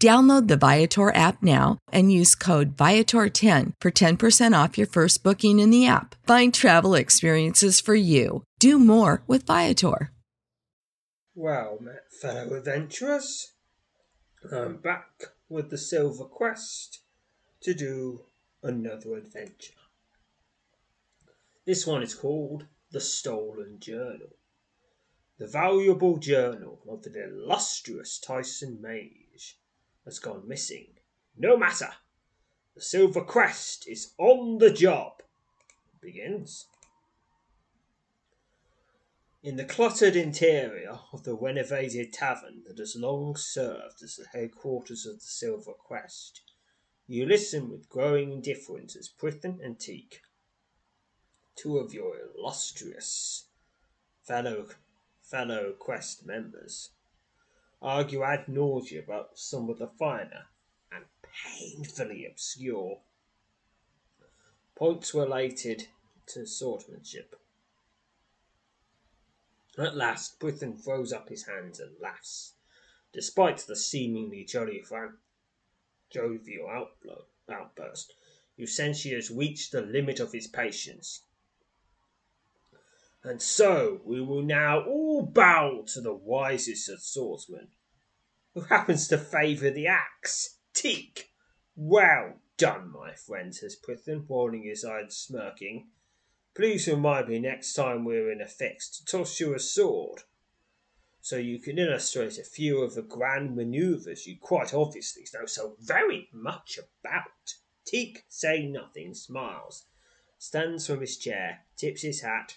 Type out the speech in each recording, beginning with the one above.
Download the Viator app now and use code Viator10 for 10% off your first booking in the app. Find travel experiences for you. Do more with Viator. Well met, fellow adventurers. I'm back with the Silver Quest to do another adventure. This one is called The Stolen Journal. The valuable journal of the illustrious Tyson Mage has gone missing. No matter. The Silver Quest is on the job. It begins. In the cluttered interior of the renovated tavern that has long served as the headquarters of the Silver Quest, you listen with growing indifference as Prithin and Teak, two of your illustrious fellow fellow quest members, argue ad nauseam about some of the finer and painfully obscure points related to swordsmanship. At last, Prithin throws up his hands and laughs, despite the seemingly jolly fran- jovial outblow- outburst. You sense reached the limit of his patience. And so we will now all bow to the wisest of swordsmen, who happens to favour the axe. Teak! Well done, my friend, says Prithin, rolling his eyes smirking. Please remind me next time we're in a fix to toss you a sword, so you can illustrate a few of the grand manoeuvres you quite obviously know so very much about. Teak, saying nothing, smiles, stands from his chair, tips his hat,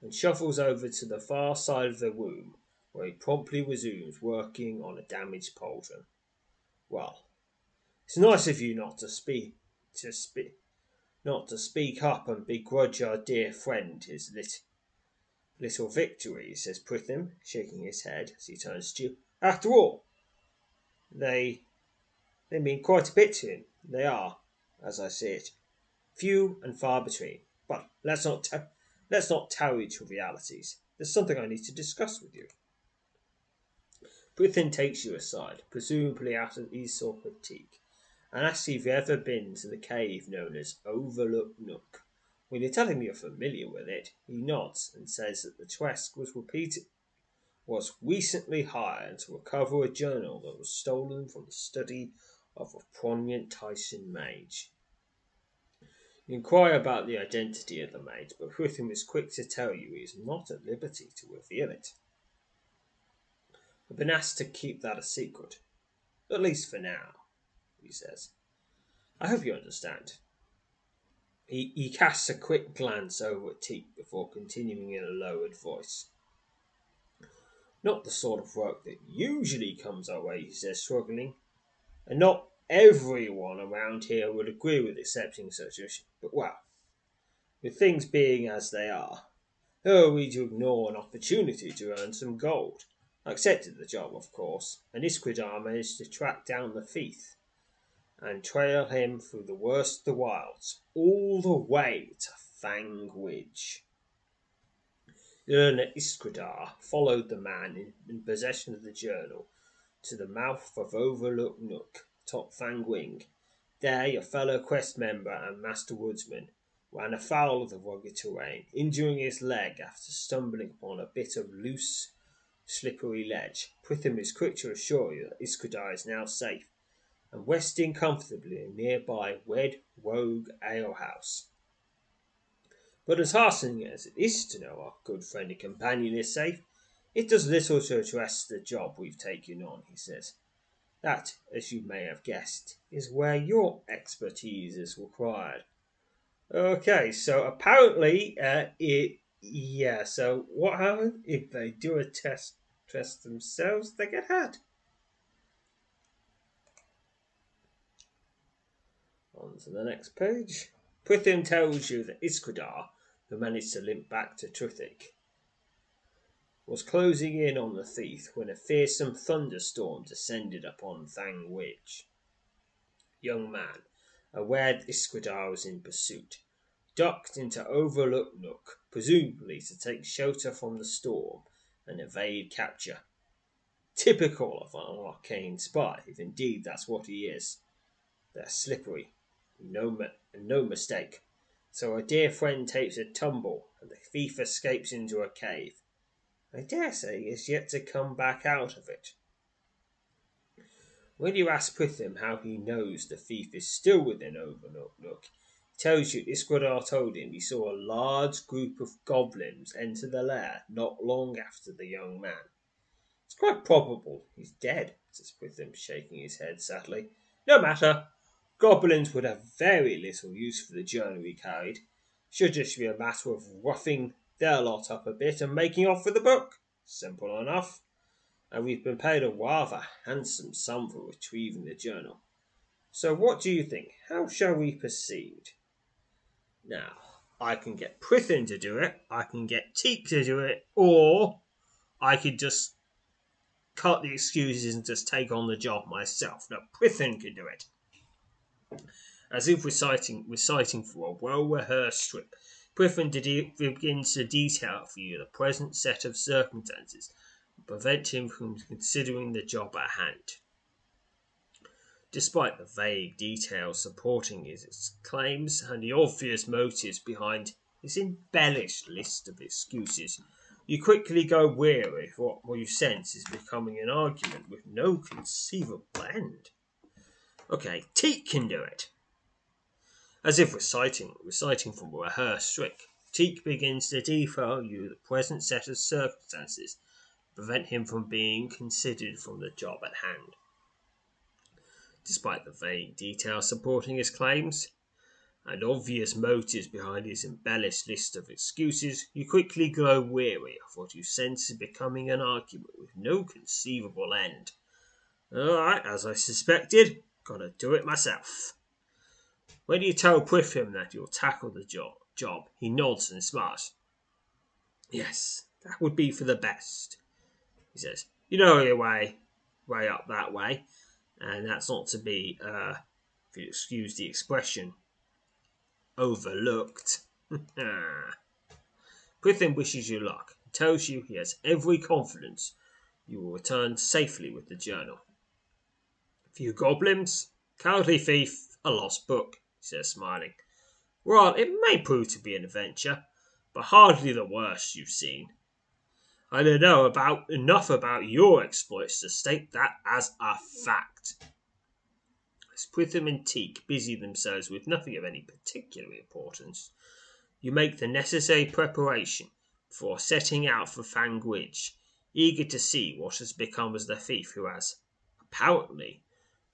and shuffles over to the far side of the room, where he promptly resumes working on a damaged pauldron. Well, it's nice of you not to speak to speak not to speak up and begrudge our dear friend his lit- little victory, says Prithin, shaking his head as he turns to you. After all, they they mean quite a bit to him. They are, as I see it, few and far between. But let's not t- let's not tarry trivialities. There's something I need to discuss with you. Prithin takes you aside, presumably out of of Teak, and asks if you've ever been to the cave known as Overlook Nook. When you tell him you're familiar with it, he nods and says that the Twesk was repeated was recently hired to recover a journal that was stolen from the study of a prominent Tyson mage. Inquire about the identity of the mage, but Prithin is quick to tell you he is not at liberty to reveal it. I've been asked to keep that a secret, at least for now he says. I hope you understand. He, he casts a quick glance over at Teak before continuing in a lowered voice. Not the sort of work that usually comes our way, he says, struggling. And not everyone around here would agree with accepting such a. But well, with things being as they are, who are we to ignore an opportunity to earn some gold? I accepted the job, of course, and Isquidar managed to track down the thief and trail him through the worst of the wilds, all the way to Fang Ridge. Isquidar followed the man in, in, possession of the journal to the mouth of Overlook Nook, top Fangwing. There your fellow quest member and master woodsman ran afoul of the rugged terrain, injuring his leg after stumbling upon a bit of loose slippery ledge. Pritham is quick to assure you that Isquidar is now safe and resting comfortably in nearby Red Rogue Alehouse. But as heartening as it is to know our good friend and companion is safe, it does little to address the job we've taken on, he says. That, as you may have guessed, is where your expertise is required. Okay, so apparently, uh, it yeah. So what happens if they do a test test themselves? They get had. On to the next page. Prithim tells you that Isquidar, who managed to limp back to Truthic, was closing in on the thief when a fearsome thunderstorm descended upon Fang Ridge. Young man, aware that Isquidar was in pursuit, ducked into Overlook Nook, presumably to take shelter from the storm and evade capture. Typical of an arcane spy, if indeed that's what he is. They're slippery, no, no mistake. So our dear friend takes a tumble, and the thief escapes into a cave. I dare say he is yet to come back out of it. When you ask Prythim how he knows the thief is still within Overlook he tells you Isquidar told him he saw a large group of goblins enter the lair not long after the young man. It's quite probable he's dead, says Prythim, shaking his head sadly. No matter. Goblins would have very little use for the journey we carried. Should just be a matter of roughing their lot up a bit and making off with the book. Simple enough. And we've been paid a rather handsome sum for retrieving the journal. So what do you think? How shall we proceed? Now, I can get Prythim to do it, I can get Teak to do it, or I could just cut the excuses and just take on the job myself. Now, Prythim can do it as if reciting reciting for a well rehearsed strip. Prythim begins to detail for you the present set of circumstances and prevent him from considering the job at hand. Despite the vague details supporting his claims and the obvious motives behind his embellished list of excuses, you quickly go weary of what you sense is becoming an argument with no conceivable end. Okay, Teak can do it. As if reciting, reciting from a rehearsed trick, Teak begins to you the present set of circumstances prevent him from being considered from the job at hand. Despite the vague details supporting his claims and obvious motives behind his embellished list of excuses, you quickly grow weary of what you sense is becoming an argument with no conceivable end. All right, as I suspected, Gotta do it myself. When you tell Prythim that you'll tackle the job, he nods and smiles. Yes, that would be for the best, he says. You know your way, way up that way, and that's not to be, uh, if you excuse the expression, overlooked. Prythim wishes you luck and tells you he has every confidence you will return safely with the journal few goblins, cowardly thief, a lost book, he says, smiling. Well, it may prove to be an adventure, but hardly the worst you've seen. I don't know about enough about your exploits to state that as a fact. As Prythim and Teak busy themselves with nothing of any particular importance, you make the necessary preparation before setting out for Fang Ridge, eager to see what has become of the thief who has, apparently,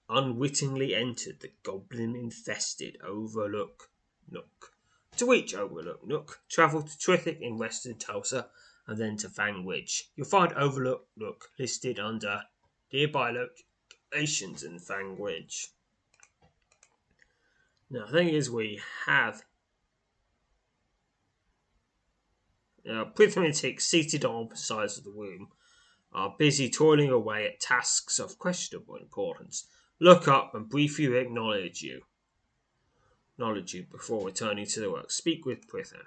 unwittingly entered the goblin infested Overlook Nook. To reach Overlook Nook, travel to Truthic in western Tulsa and then to Fangwidge. You'll find Overlook Nook listed under nearby locations in Fangwidge. Now, the thing is, we have uh, Pitham seated on opposite sides of the room are busy toiling away at tasks of questionable importance. Look up and briefly acknowledge you. Acknowledge you before returning to the work. Speak with Prithan.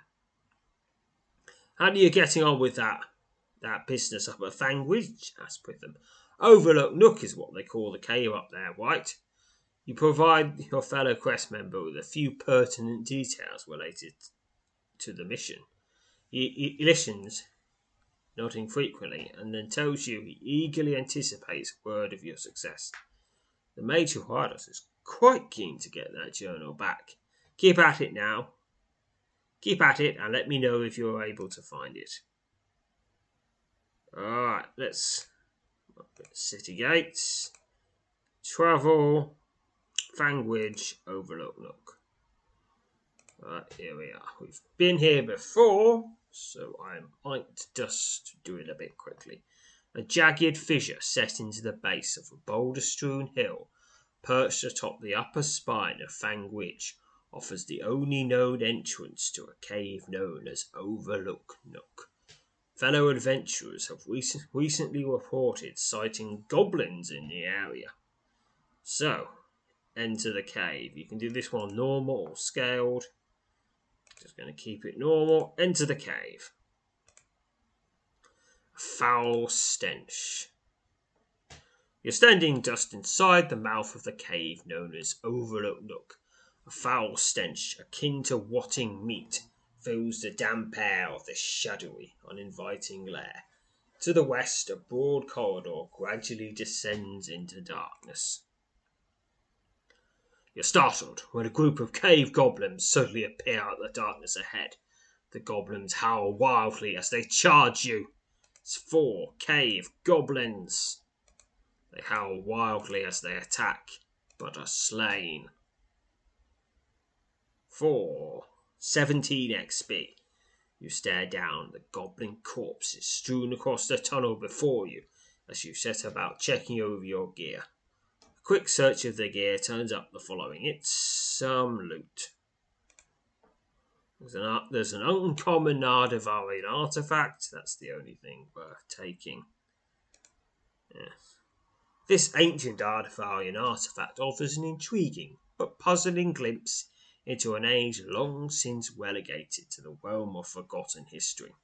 How are you getting on with that that business up at Fangwidge? asked Pritham. Overlook Nook is what they call the cave up there, White. You provide your fellow quest member with a few pertinent details related to the mission. He, he listens, nodding frequently, and then tells you he eagerly anticipates word of your success. The Major Hardos is quite keen to get that journal back. Keep at it now. Keep at it and let me know if you're able to find it. Alright, let's city gates. Travel Fangwidge Overlook Nook. Right, here we are. We've been here before, so I might just do it a bit quickly. A jagged fissure set into the base of a boulder strewn hill, perched atop the upper spine of Fangwidge, offers the only known entrance to a cave known as Overlook Nook. Fellow adventurers have recent, recently reported sighting goblins in the area. So, enter the cave. You can do this one normal or scaled. Just going to keep it normal. Enter the cave. Foul stench. You're standing just inside the mouth of the cave known as Overlook Nook. A foul stench akin to rotting meat fills the damp air of this shadowy, uninviting lair. To the west, a broad corridor gradually descends into darkness. You're startled when a group of cave goblins suddenly appear out of the darkness ahead. The goblins howl wildly as they charge you. Four cave goblins. They howl wildly as they attack, but are slain. Four. 17 XP. You stare down the goblin corpses strewn across the tunnel before you as you set about checking over your gear A quick search of the gear turns up the following it's some loot. There's an, there's an uncommon Nardavarian artifact. That's the only thing worth taking. Yes. This ancient Nardavarian artifact offers an intriguing but puzzling glimpse into an age long since relegated to the realm of forgotten history.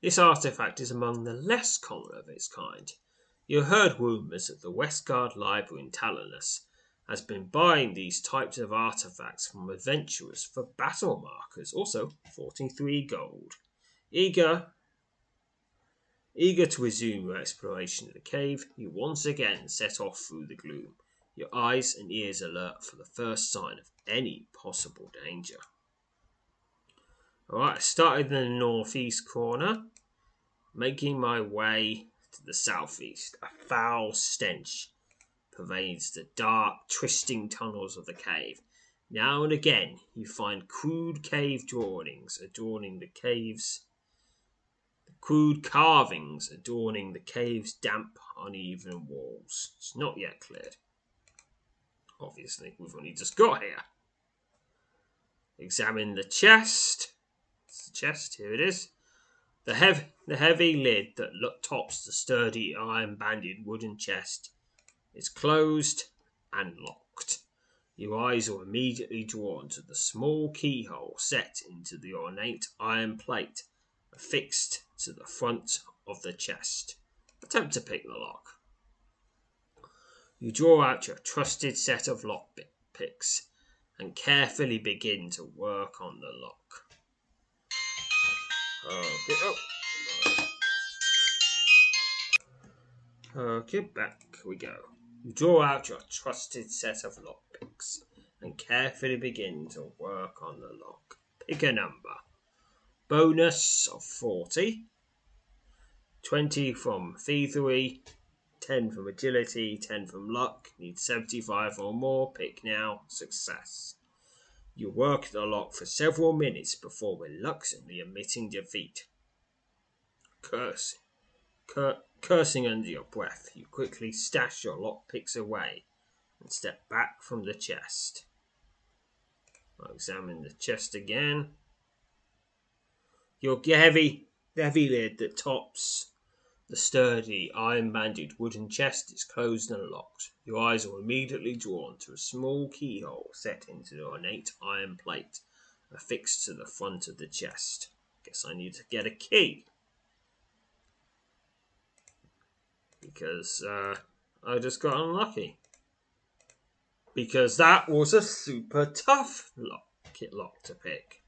This artifact is among the less common of its kind, you heard rumours that the Westgard Library in Talonus has been buying these types of artifacts from adventurers for battle markers, also 43 gold. Eager Eager to resume your exploration of the cave, you once again set off through the gloom, your eyes and ears alert for the first sign of any possible danger. Alright, I started in the northeast corner, making my way to the southeast, a foul stench pervades the dark, twisting tunnels of the cave. Now and again, you find crude cave drawings adorning the cave's the crude carvings adorning the cave's damp, uneven walls. It's not yet cleared. Obviously, we've only just got here. Examine the chest. It's the chest, here it is. The, hev- the heavy lid that tops the sturdy iron banded wooden chest is closed and locked. Your eyes are immediately drawn to the small keyhole set into the ornate iron plate affixed to the front of the chest. Attempt to pick the lock. You draw out your trusted set of lock picks and carefully begin to work on the lock. Okay. Oh. Uh, okay, back we go. You draw out your trusted set of lockpicks and carefully begin to work on the lock. Pick a number. Bonus of 40. 20 from thievery, 10 from agility, 10 from luck. Need 75 or more. Pick now. Success. You work the lock for several minutes before reluctantly admitting defeat. Cursing, cur- cursing under your breath, you quickly stash your lockpicks away and step back from the chest. I'll examine the chest again. Your heavy, heavy lid that tops the sturdy, iron banded wooden chest is closed and locked. Your eyes are immediately drawn to a small keyhole set into the ornate iron plate affixed to the front of the chest. Guess I need to get a key. Because uh, I just got unlucky. Because that was a super tough lock, kit lock to pick.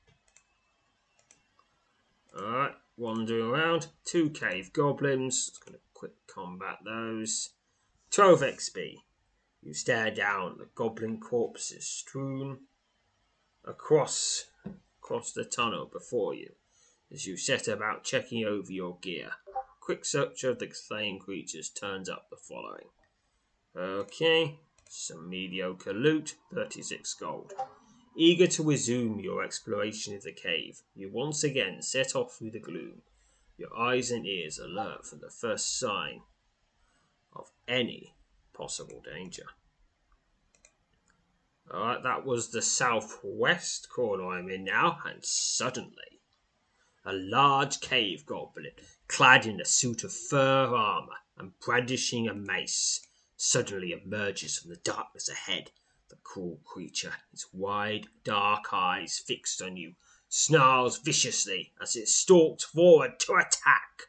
Alright, wandering around. Two cave goblins. Just gonna quick combat those. 12 XP. You stare down the goblin corpses strewn across across the tunnel before you as you set about checking over your gear. Quick search of the slain creatures turns up the following. Okay, some mediocre loot, 36 gold. Eager to resume your exploration of the cave, you once again set off through the gloom, your eyes and ears alert for the first sign of any possible danger. Alright, that was the southwest corner I'm in now, and suddenly a large cave goblin, clad in a suit of fur armor and brandishing a mace, suddenly emerges from the darkness ahead the cruel creature, its wide, dark eyes fixed on you, snarls viciously as it stalks forward to attack.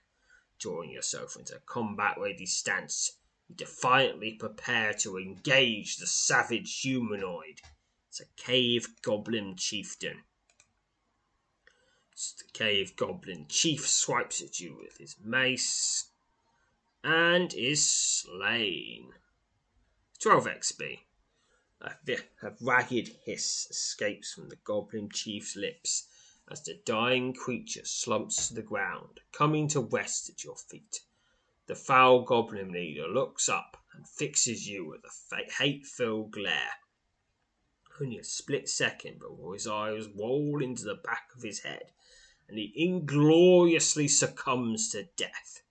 Drawing yourself into a combat ready stance, you defiantly prepare to engage the savage humanoid. It's a cave goblin chieftain. The cave goblin chief swipes at you with his mace and is slain. 12 XP. A, a ragged hiss escapes from the goblin chief's lips as the dying creature slumps to the ground, coming to rest at your feet. The foul goblin leader looks up and fixes you with a hate filled glare. Only a split second before his eyes roll into the back of his head and he ingloriously succumbs to death.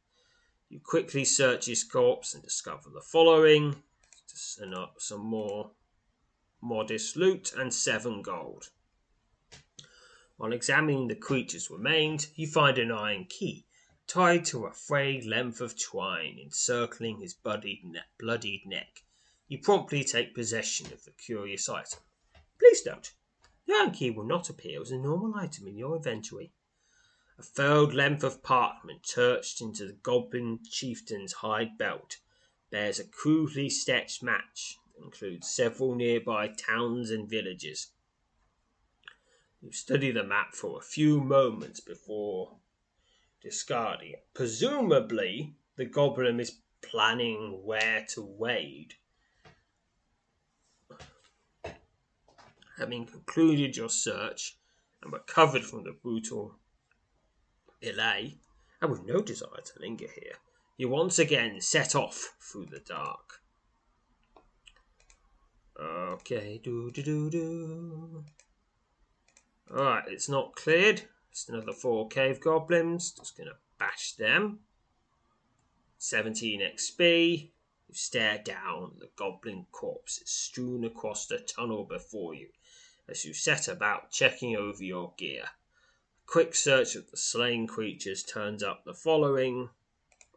You quickly search his corpse and discover the following. Some more modest loot, and seven gold. On examining the creature's remains, you find an iron key tied to a frayed length of twine encircling his bloodied neck. You promptly take possession of the curious item. Please note, the iron key will not appear as a normal item in your inventory. A furled length of parchment churched into the goblin chieftain's hide belt bears a crudely sketched match that includes several nearby towns and villages. You study the map for a few moments before discarding it. Presumably, the goblin is planning where to wade. Having concluded your search and recovered from the brutal delay, and with no desire to linger here, you once again set off through the dark. Okay, do do do do. Alright, it's not cleared. It's another four cave goblins. Just gonna bash them. 17 XP. You stare down the goblin corpses strewn across the tunnel before you as you set about checking over your gear. Quick search of the slain creatures turns up the following.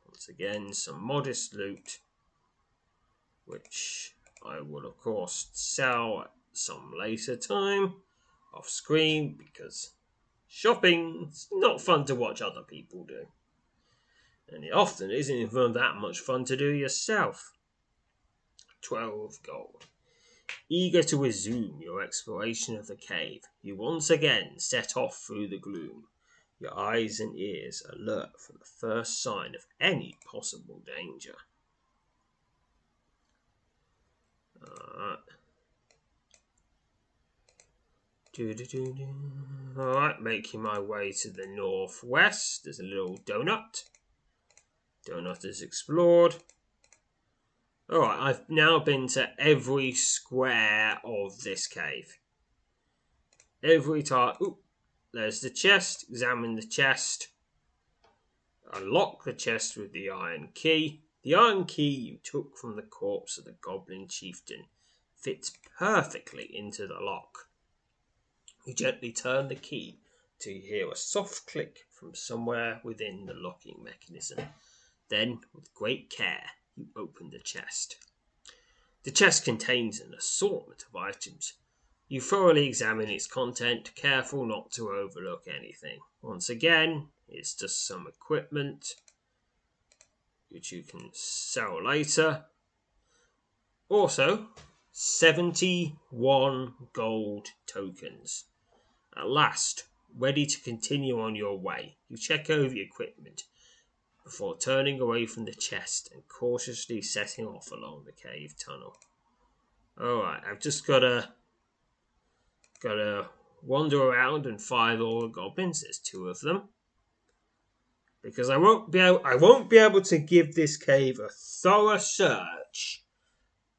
Once again, some modest loot, which I will, of course, sell at some later time off screen because shopping's not fun to watch other people do. And it often isn't even that much fun to do yourself. 12 gold. Eager to resume your exploration of the cave, you once again set off through the gloom, your eyes and ears alert for the first sign of any possible danger. Alright. Alright, making my way to the northwest. There's a little donut. Donut is explored. Alright, I've now been to every square of this cave. Every time. Ooh, there's the chest. Examine the chest. Unlock the chest with the iron key. The iron key you took from the corpse of the goblin chieftain fits perfectly into the lock. You gently turn the key you hear a soft click from somewhere within the locking mechanism. Then, with great care, you open the chest. The chest contains an assortment of items. You thoroughly examine its content, careful not to overlook anything. Once again, it's just some equipment which you can sell later. Also, 71 gold tokens. At last, ready to continue on your way, you check over the equipment before turning away from the chest and cautiously setting off along the cave tunnel. Alright, I've just gotta gotta wander around and find all the goblins. There's two of them. Because I won't be able I won't be able to give this cave a thorough search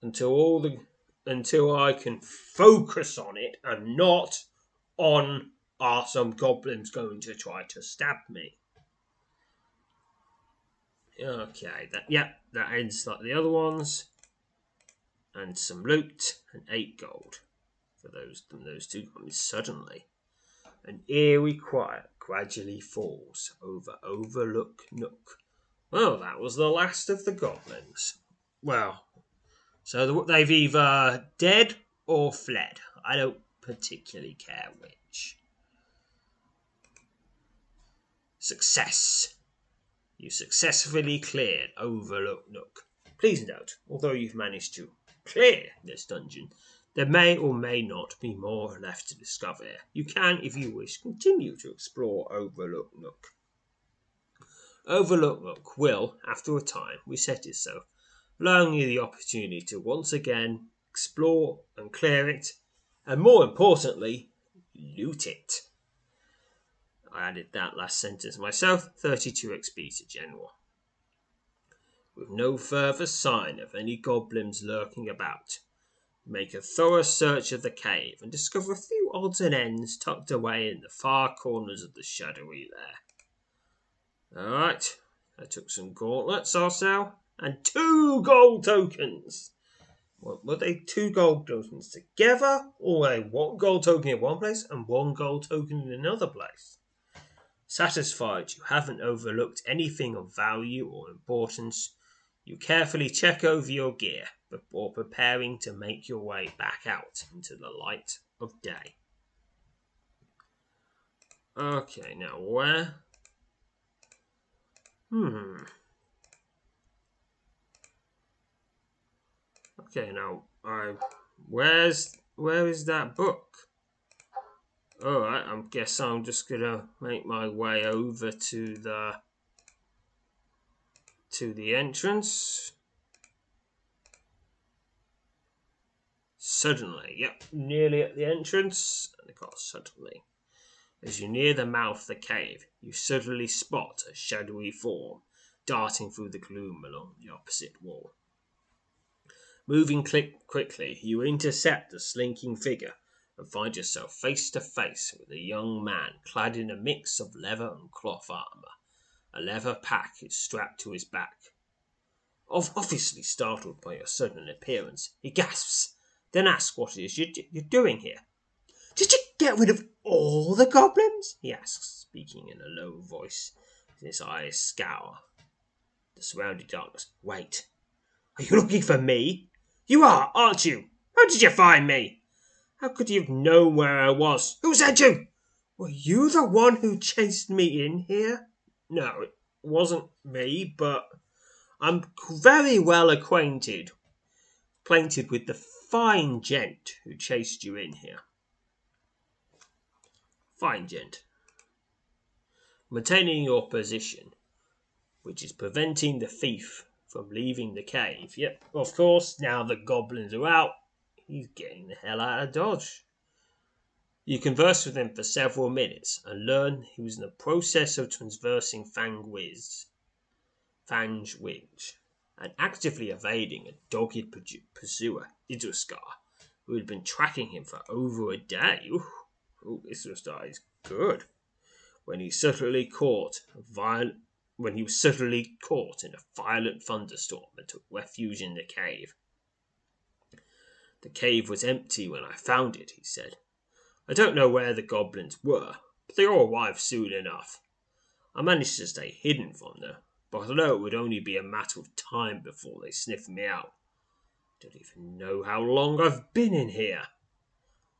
until all the until I can focus on it and not on are some goblins going to try to stab me? Okay, that yeah, that ends like the other ones. And some loot and eight gold for those those two goblins. Suddenly, an eerie quiet gradually falls over Overlook Nook. Well, that was the last of the goblins. Well, so they've either dead or fled. I don't particularly care which. Success. You successfully cleared Overlook Nook. Please note, although you've managed to clear this dungeon, there may or may not be more left to discover. You can, if you wish, continue to explore Overlook Nook. Overlook Nook will, after a time, reset itself, allowing you the opportunity to once again explore and clear it, and more importantly, loot it. Added that last sentence myself 32 XP to General. With no further sign of any goblins lurking about, make a thorough search of the cave and discover a few odds and ends tucked away in the far corners of the shadowy lair. Alright, I took some gauntlets I'll and two gold tokens. What, Were they two gold tokens together, or they one gold token in one place and one gold token in another place? Satisfied you haven't overlooked anything of value or importance, you carefully check over your gear before preparing to make your way back out into the light of day. Okay, now where? Hmm. Okay, now I where's where is that book? Alright, I guess I'm just gonna make my way over to the to the entrance. Suddenly, yep, nearly at the entrance. And got suddenly. As you near the mouth of the cave, you suddenly spot a shadowy form darting through the gloom along the opposite wall. Moving quickly, you intercept the slinking figure and find yourself face to face with a young man clad in a mix of leather and cloth armor. A leather pack is strapped to his back. Obviously startled by your sudden appearance, he gasps, then asks what it is you're doing here. Did you get rid of all the goblins? he asks, speaking in a low voice, his eyes scour the surrounding darkness. Wait, are you looking for me? You are, aren't you? How did you find me? How could you have known where I was? Who sent you? Were you the one who chased me in here? No, it wasn't me, but I'm very well acquainted acquainted with the fine gent who chased you in here. Fine gent. Maintaining your position, which is preventing the thief from leaving the cave. Yep, of course, now the goblins are out, He's getting the hell out of Dodge. You converse with him for several minutes and learn he was in the process of traversing Fangwiz, Fangwidge, and actively evading a dogged pursuer, Idriscar, who had been tracking him for over a day. Ooh, Idriscar is good. When he suddenly caught violent when he was suddenly caught in a violent thunderstorm and took refuge in the cave. The cave was empty when I found it, he said. I don't know where the goblins were, but they all arrived soon enough. I managed to stay hidden from them, but I know it would only be a matter of time before they sniffed me out. Don't even know how long I've been in here.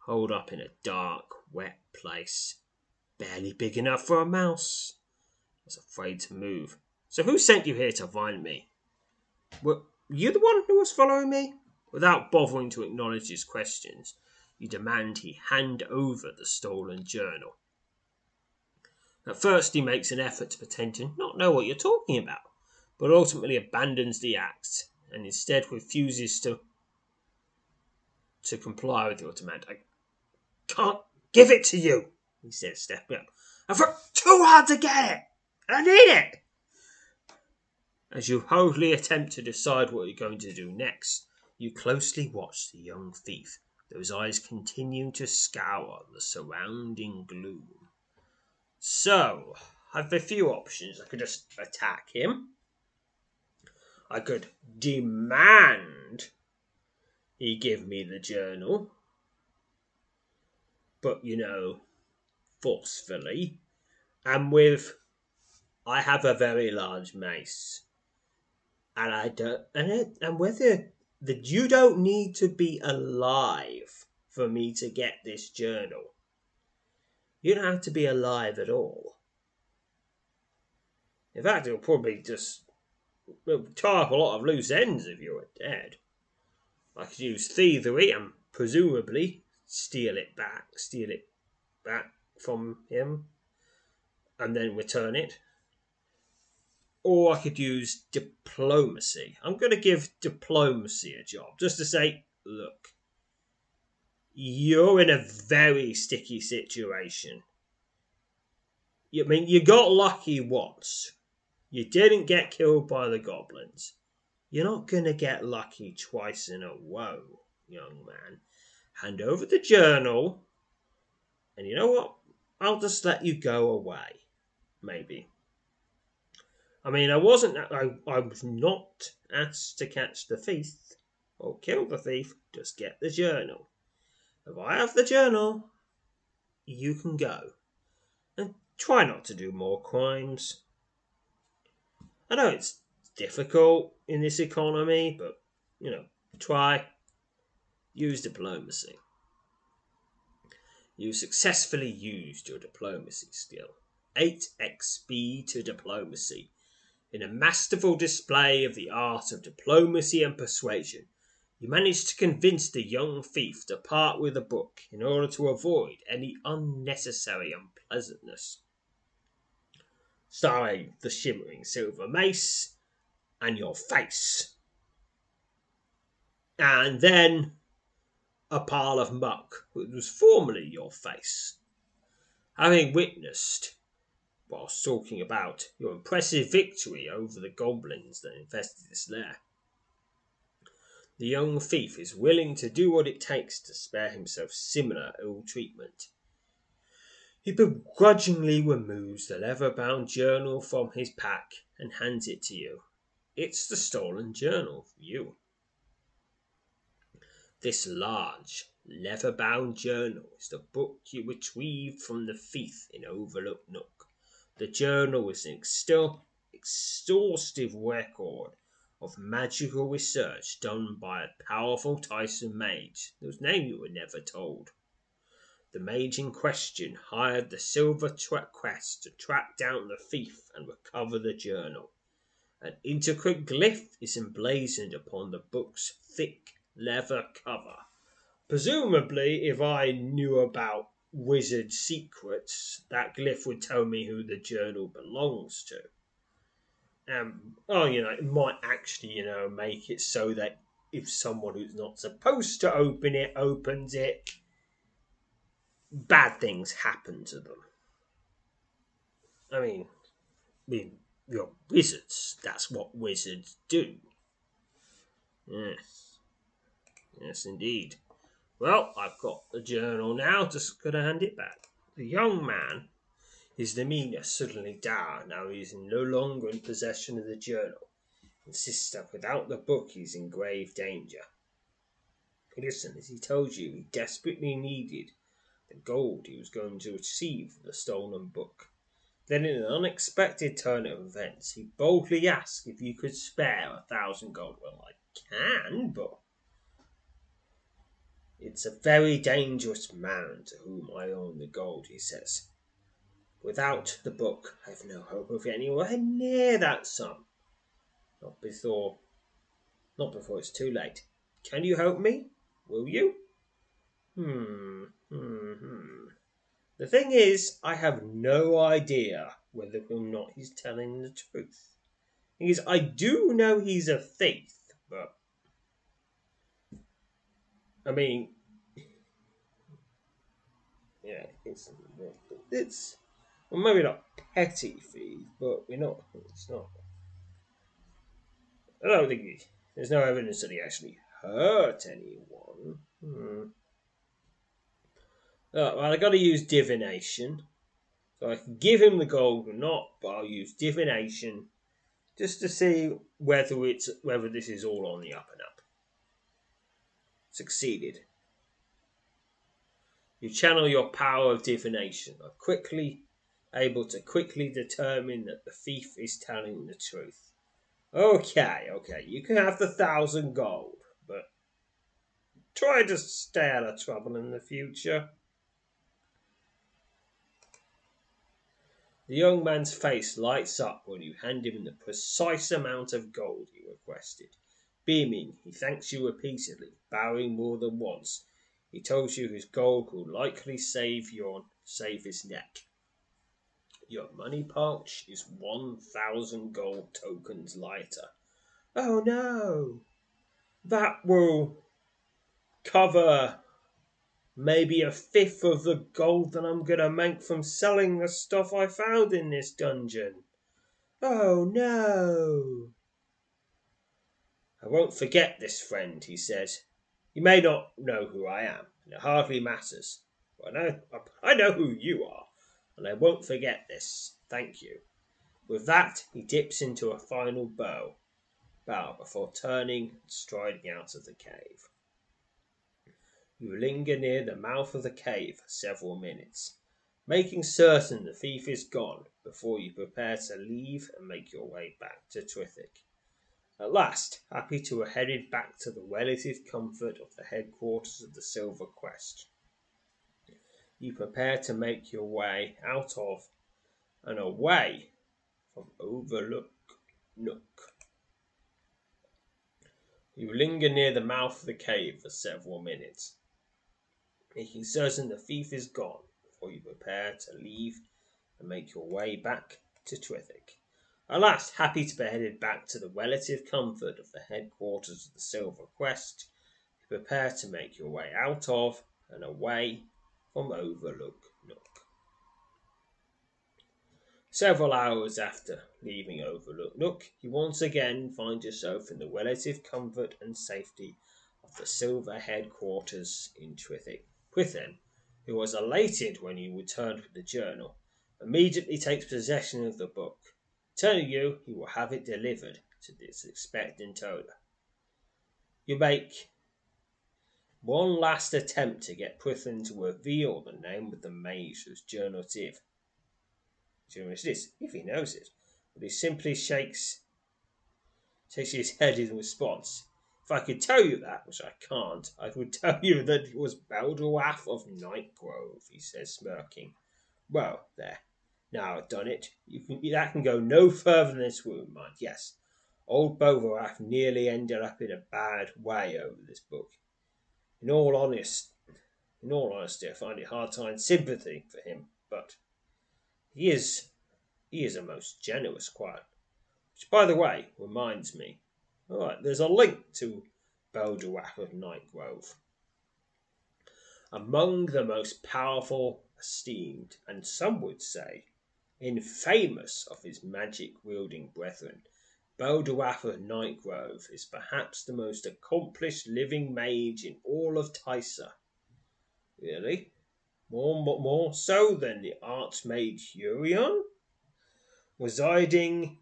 Holed up in a dark, wet place, barely big enough for a mouse. I was afraid to move. So who sent you here to find me? Were you the one who was following me? Without bothering to acknowledge his questions, you demand he hand over the stolen journal. At first, he makes an effort to pretend to not know what you're talking about, but ultimately abandons the act and instead refuses to to comply with your demand. I can't give it to you, he says, stepping up. I've worked too hard to get it, and I need it. As you hurriedly attempt to decide what you're going to do next, you closely watch the young thief, those eyes continuing to scour the surrounding gloom. So, I've a few options. I could just attack him. I could demand he give me the journal. But, you know, forcefully. And with. I have a very large mace. And I don't. And, it, and whether that you don't need to be alive for me to get this journal. You don't have to be alive at all. In fact, it'll probably just tie up a lot of loose ends if you were dead. I could use thievery and presumably steal it back, steal it back from him, and then return it or I could use diplomacy. I'm going to give diplomacy a job just to say, look, you're in a very sticky situation. I mean, you got lucky once. You didn't get killed by the goblins. You're not going to get lucky twice in a row, young man. Hand over the journal, and you know what? I'll just let you go away. Maybe. I mean, I wasn't. I, I was not asked to catch the thief or kill the thief. Just get the journal. If I have the journal, you can go. And try not to do more crimes. I know it's difficult in this economy, but, you know, try. Use diplomacy. You successfully used your diplomacy skill. 8 XP to diplomacy in a masterful display of the art of diplomacy and persuasion, you managed to convince the young thief to part with the book in order to avoid any unnecessary unpleasantness. Starring the shimmering silver mace and your face. And then a pile of muck, which was formerly your face. Having witnessed whilst talking about your impressive victory over the goblins that infested this lair. The young thief is willing to do what it takes to spare himself similar ill treatment. He begrudgingly removes the leather bound journal from his pack and hands it to you. It's the stolen journal for you. This large, leather bound journal is the book you retrieved from the thief in Overlook Nook. The journal is an exhaustive record of magical research done by a powerful Tyson mage, whose name you were never told. The mage in question hired the Silver Quest to track down the thief and recover the journal. An intricate glyph is emblazoned upon the book's thick leather cover. Presumably, if I knew about wizard secrets, that glyph would tell me who the journal belongs to. Um, oh, you know, it might actually, you know, make it so that if someone who's not supposed to open it opens it, bad things happen to them. I mean, I mean, you're wizards. That's what wizards do. Yes. Yes, indeed. Well, I've got the journal now, just gonna hand it back. The young man his demeanour suddenly dour now he is no longer in possession of the journal, insists that without the book he is in grave danger. Listen, as he told you, he desperately needed the gold he was going to receive for the stolen book. Then, in an unexpected turn of events, he boldly asked if you could spare a thousand gold. Well, I can, but it's a very dangerous man to whom I own the gold, he says. Without the book, I've no hope of anywhere near that sum. Not before, not before it's too late. Can you help me? Will you? Hmm, hmm. The thing is, I have no idea whether or not he's telling the truth. The thing is, I do know he's a thief, but I mean, yeah, it's it's well, maybe not petty thief, but we're not. It's not. I don't think he, there's no evidence that he actually hurt anyone. Hmm. Oh, well, I got to use divination. So I can give him the gold or not, but I'll use divination just to see whether it's whether this is all on the up and up. Succeeded. You channel your power of divination. I'm quickly able to quickly determine that the thief is telling the truth. Okay, okay, you can have the thousand gold, but try to stay out of trouble in the future. The young man's face lights up when you hand him the precise amount of gold he requested. Beaming, he thanks you repeatedly, bowing more than once. He tells you his gold will likely save your save his neck. Your money pouch is one thousand gold tokens lighter. Oh no! That will cover maybe a fifth of the gold that I'm gonna make from selling the stuff I found in this dungeon. Oh no! I won't forget this friend, he says. You may not know who I am, and it hardly matters. But I know, who you are, and I won't forget this. Thank you. With that, he dips into a final bow, before turning and striding out of the cave. You linger near the mouth of the cave for several minutes, making certain the thief is gone before you prepare to leave and make your way back to Twithick. At last, happy to have headed back to the relative comfort of the headquarters of the Silver Quest, you prepare to make your way out of and away from Overlook Nook. You linger near the mouth of the cave for several minutes, making certain the thief is gone before you prepare to leave and make your way back to Twithick. At last, happy to be headed back to the relative comfort of the headquarters of the Silver Quest, you prepare to make your way out of and away from Overlook Nook. Several hours after leaving Overlook Nook, you once again find yourself in the relative comfort and safety of the Silver headquarters in Twithick. Pwithen, who was elated when you returned with the journal, immediately takes possession of the book, telling you he will have it delivered to this expectant owner. You make one last attempt to get Pwithen to reveal the name of the mage whose journal it is. Journal it is, if he knows it, but he simply shakes shakes his head in response. If I could tell you that, which I can't, I would tell you that it was Balderwaff of Nightgrove, he says, smirking. Well, there. Now I've done it. You can, that can go no further than this wound, mind. Yes, old Balderwaff nearly ended up in a bad way over this book. In all honest, in all honesty, I find it hard to find sympathy for him, but he is he is a most generous quiet. Which, by the way, reminds me all right, there's a link to Balderwaff of Nightgrove. Among the most powerful, esteemed, and some would say infamous of his magic wielding brethren, Balderwaff of Nightgrove is perhaps the most accomplished living mage in all of Tysa. Really? more, more, more so than the Archmage Urion, residing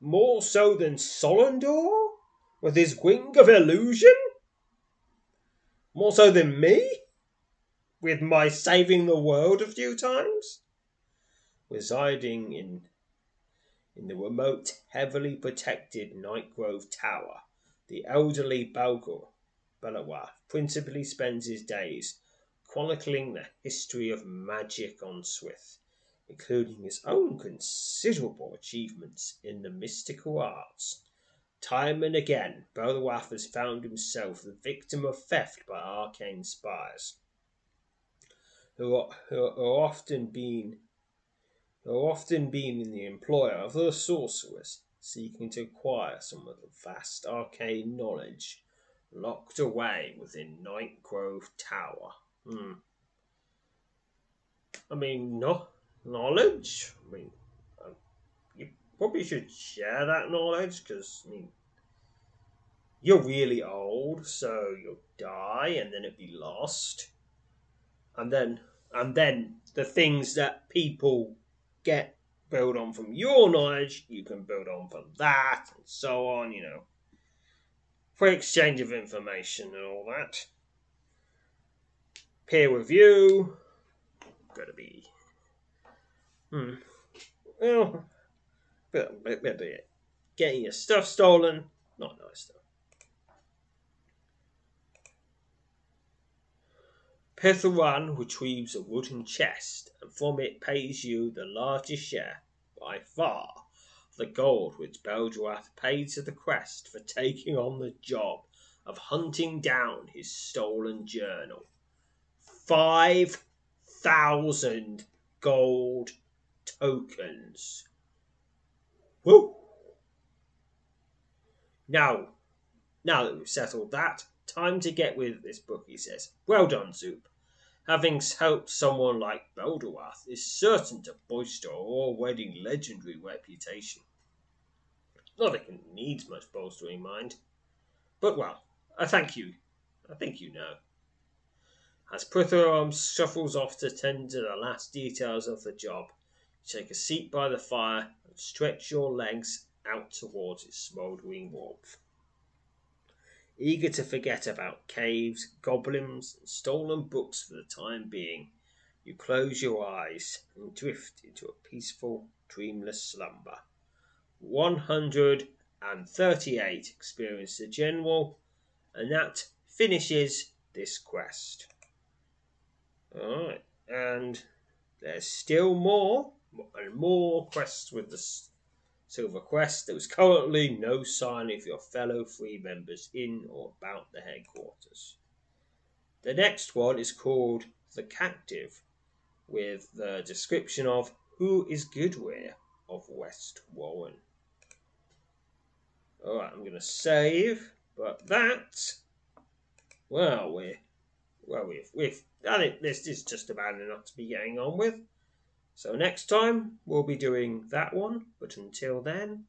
more so than Solendor with his wing of illusion, more so than me? With my saving the world a few times, residing in in the remote, heavily protected Nightgrove Tower, the elderly Belgor Belowath principally spends his days chronicling the history of magic on Swith, including his own considerable achievements in the mystical arts. Time and again, Belowath has found himself the victim of theft by arcane spies, who are, who are often been who often been in the employ of the sorceress, seeking to acquire some of the vast arcane knowledge locked away within Nightgrove Tower. Hmm. I mean, no knowledge. I mean, uh, you probably should share that knowledge because I mean, you're really old, so you'll die and then it'll be lost, and then and then the things that people get build on from your knowledge, you can build on from that, and so on. You know, for exchange of information and all that peer review. Gotta be. Hmm. Well, bit. Getting your stuff stolen, not nice though. Pitharan retrieves a wooden chest, and from it pays you the largest share, by far, of the gold which Beldroth paid to the quest for taking on the job of hunting down his stolen journal five thousand gold tokens. Woo! Now, now that we've settled that, time to get with this book, he says. Well done, Zoop. Having helped someone like Belderwath is certain to bolster our already legendary reputation. Not that it needs much bolstering, mind. But well, I thank you. I think you know. As Pritharam shuffles off to tend to the last details of the job, you take a seat by the fire and stretch your legs out towards its smouldering warmth. Eager to forget about caves, goblins, and stolen books for the time being, you close your eyes and drift into a peaceful, dreamless slumber. 138 experience the general, and that finishes this quest. Alright, and there's still more and more quests with the Silver Quest. There was currently no sign of your fellow free members in or about the headquarters. The next one is called The Captive, with the description of who is Goodwear of West Warren. Alright, I'm going to save, but that, well, we're, well, we've, we've I think this is just about enough to be getting on with. So next time we'll be doing that one, but until then,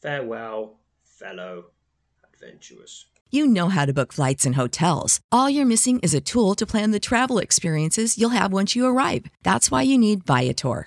farewell, fellow adventurers. You know how to book flights and hotels. All you're missing is a tool to plan the travel experiences you'll have once you arrive. That's why you need Viator.